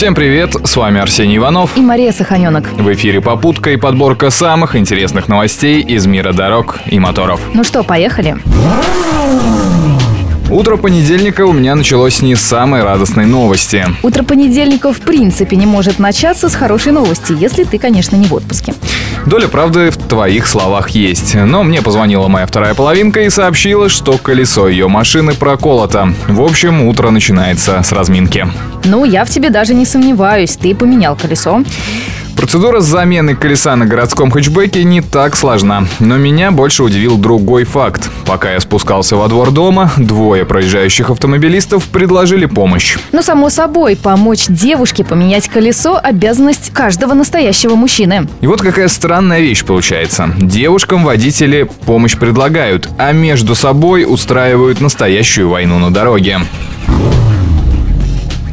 Всем привет, с вами Арсений Иванов. И Мария Саханенок. В эфире «Попутка» и подборка самых интересных новостей из мира дорог и моторов. Ну что, поехали? Утро понедельника у меня началось не с самой радостной новости. Утро понедельника в принципе не может начаться с хорошей новости, если ты, конечно, не в отпуске. Доля правды в твоих словах есть. Но мне позвонила моя вторая половинка и сообщила, что колесо ее машины проколото. В общем, утро начинается с разминки. Ну, я в тебе даже не сомневаюсь, ты поменял колесо. Процедура замены колеса на городском хэтчбеке не так сложна, но меня больше удивил другой факт. Пока я спускался во двор дома, двое проезжающих автомобилистов предложили помощь. Ну, само собой, помочь девушке поменять колесо – обязанность каждого настоящего мужчины. И вот какая странная вещь получается. Девушкам водители помощь предлагают, а между собой устраивают настоящую войну на дороге.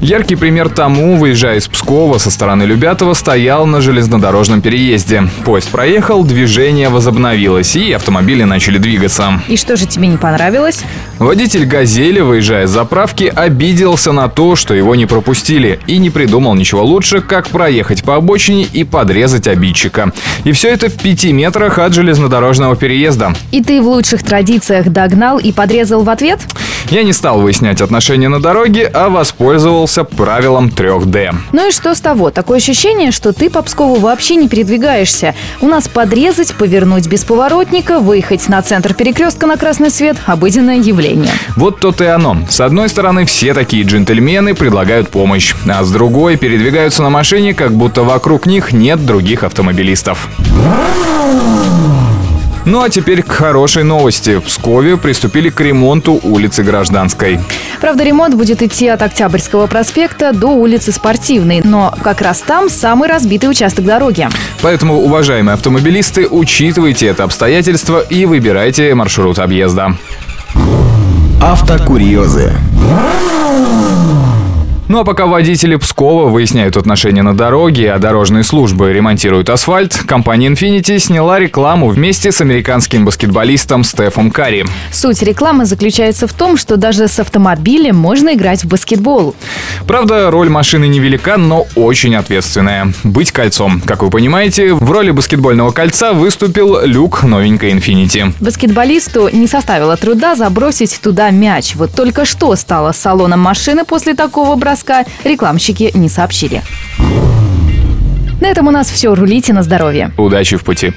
Яркий пример тому, выезжая из Пскова со стороны Любятова, стоял на железнодорожном переезде. Поезд проехал, движение возобновилось, и автомобили начали двигаться. И что же тебе не понравилось? Водитель «Газели», выезжая с заправки, обиделся на то, что его не пропустили, и не придумал ничего лучше, как проехать по обочине и подрезать обидчика. И все это в пяти метрах от железнодорожного переезда. И ты в лучших традициях догнал и подрезал в ответ? Я не стал выяснять отношения на дороге, а воспользовался правилом 3D. Ну и что с того? Такое ощущение, что ты по Пскову вообще не передвигаешься. У нас подрезать, повернуть без поворотника, выехать на центр перекрестка на красный свет – обыденное явление. Вот то и оно. С одной стороны, все такие джентльмены предлагают помощь, а с другой передвигаются на машине, как будто вокруг них нет других автомобилистов. Ну а теперь к хорошей новости. В Пскове приступили к ремонту улицы Гражданской. Правда, ремонт будет идти от Октябрьского проспекта до улицы Спортивной, но как раз там самый разбитый участок дороги. Поэтому, уважаемые автомобилисты, учитывайте это обстоятельство и выбирайте маршрут объезда. Автокурьезы. Ну а пока водители Пскова выясняют отношения на дороге, а дорожные службы ремонтируют асфальт, компания Infinity сняла рекламу вместе с американским баскетболистом Стефом Карри. Суть рекламы заключается в том, что даже с автомобилем можно играть в баскетбол. Правда, роль машины невелика, но очень ответственная. Быть кольцом. Как вы понимаете, в роли баскетбольного кольца выступил люк новенькой Infinity. Баскетболисту не составило труда забросить туда мяч. Вот только что стало салоном машины после такого броска рекламщики не сообщили. На этом у нас все. Рулите на здоровье. Удачи в пути.